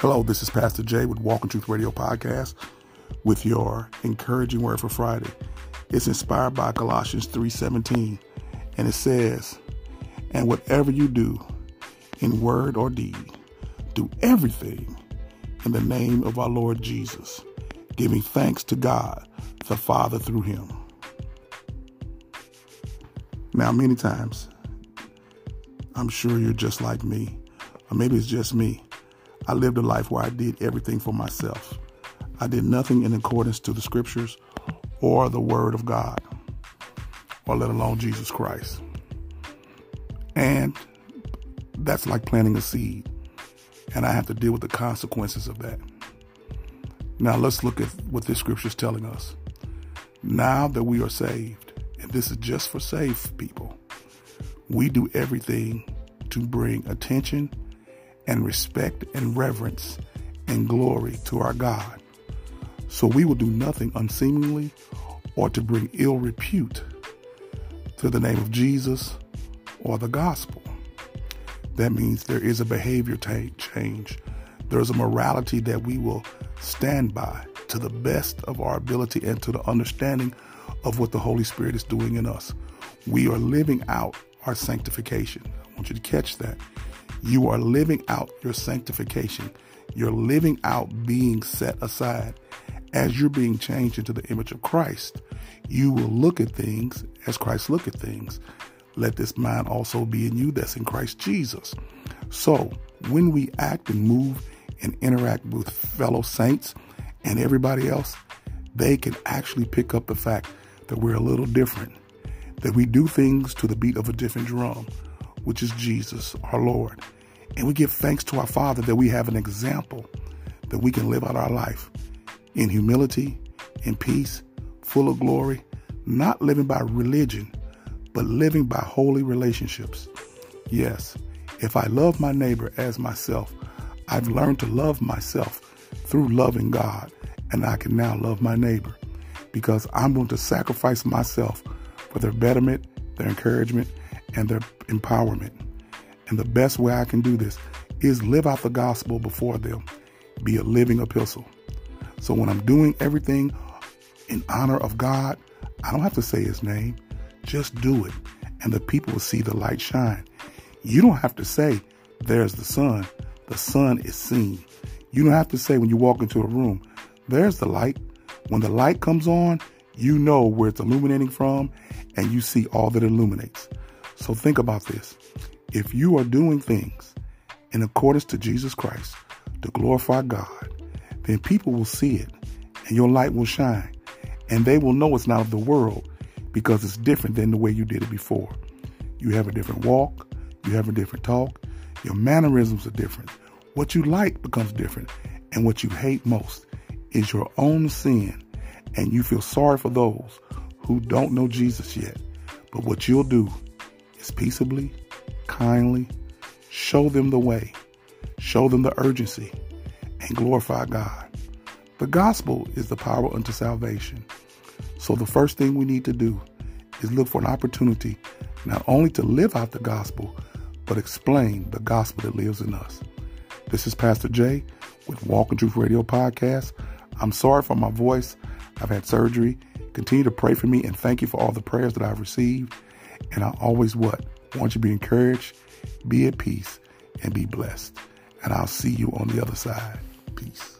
Hello, this is Pastor Jay with Walk in Truth Radio Podcast with your encouraging word for Friday. It's inspired by Colossians 3:17, and it says, "And whatever you do, in word or deed, do everything in the name of our Lord Jesus, giving thanks to God the Father through him." Now, many times, I'm sure you're just like me, or maybe it's just me I lived a life where I did everything for myself. I did nothing in accordance to the scriptures or the word of God, or let alone Jesus Christ. And that's like planting a seed. And I have to deal with the consequences of that. Now let's look at what this scripture is telling us. Now that we are saved, and this is just for saved people, we do everything to bring attention and respect and reverence and glory to our God. So we will do nothing unseemingly or to bring ill repute to the name of Jesus or the gospel. That means there is a behavior t- change. There's a morality that we will stand by to the best of our ability and to the understanding of what the Holy Spirit is doing in us. We are living out our sanctification. I want you to catch that. You are living out your sanctification. You're living out being set aside. As you're being changed into the image of Christ, you will look at things as Christ look at things. Let this mind also be in you that's in Christ Jesus. So when we act and move and interact with fellow saints and everybody else, they can actually pick up the fact that we're a little different, that we do things to the beat of a different drum which is Jesus, our Lord. And we give thanks to our Father that we have an example that we can live out our life in humility, in peace, full of glory, not living by religion, but living by holy relationships. Yes, if I love my neighbor as myself, I've learned to love myself through loving God, and I can now love my neighbor because I'm going to sacrifice myself for their betterment, their encouragement, and their empowerment. And the best way I can do this is live out the gospel before them, be a living epistle. So when I'm doing everything in honor of God, I don't have to say his name, just do it. And the people will see the light shine. You don't have to say, there's the sun. The sun is seen. You don't have to say when you walk into a room, there's the light. When the light comes on, you know where it's illuminating from and you see all that illuminates. So think about this. If you are doing things in accordance to Jesus Christ to glorify God, then people will see it and your light will shine and they will know it's not of the world because it's different than the way you did it before. You have a different walk, you have a different talk, your mannerisms are different. What you like becomes different, and what you hate most is your own sin, and you feel sorry for those who don't know Jesus yet. But what you'll do is peaceably, kindly show them the way, show them the urgency, and glorify God. The gospel is the power unto salvation. So the first thing we need to do is look for an opportunity not only to live out the gospel, but explain the gospel that lives in us. This is Pastor Jay with Walk in Truth Radio Podcast. I'm sorry for my voice. I've had surgery. Continue to pray for me and thank you for all the prayers that I've received. And I always what? Want you to be encouraged, be at peace, and be blessed. And I'll see you on the other side. Peace.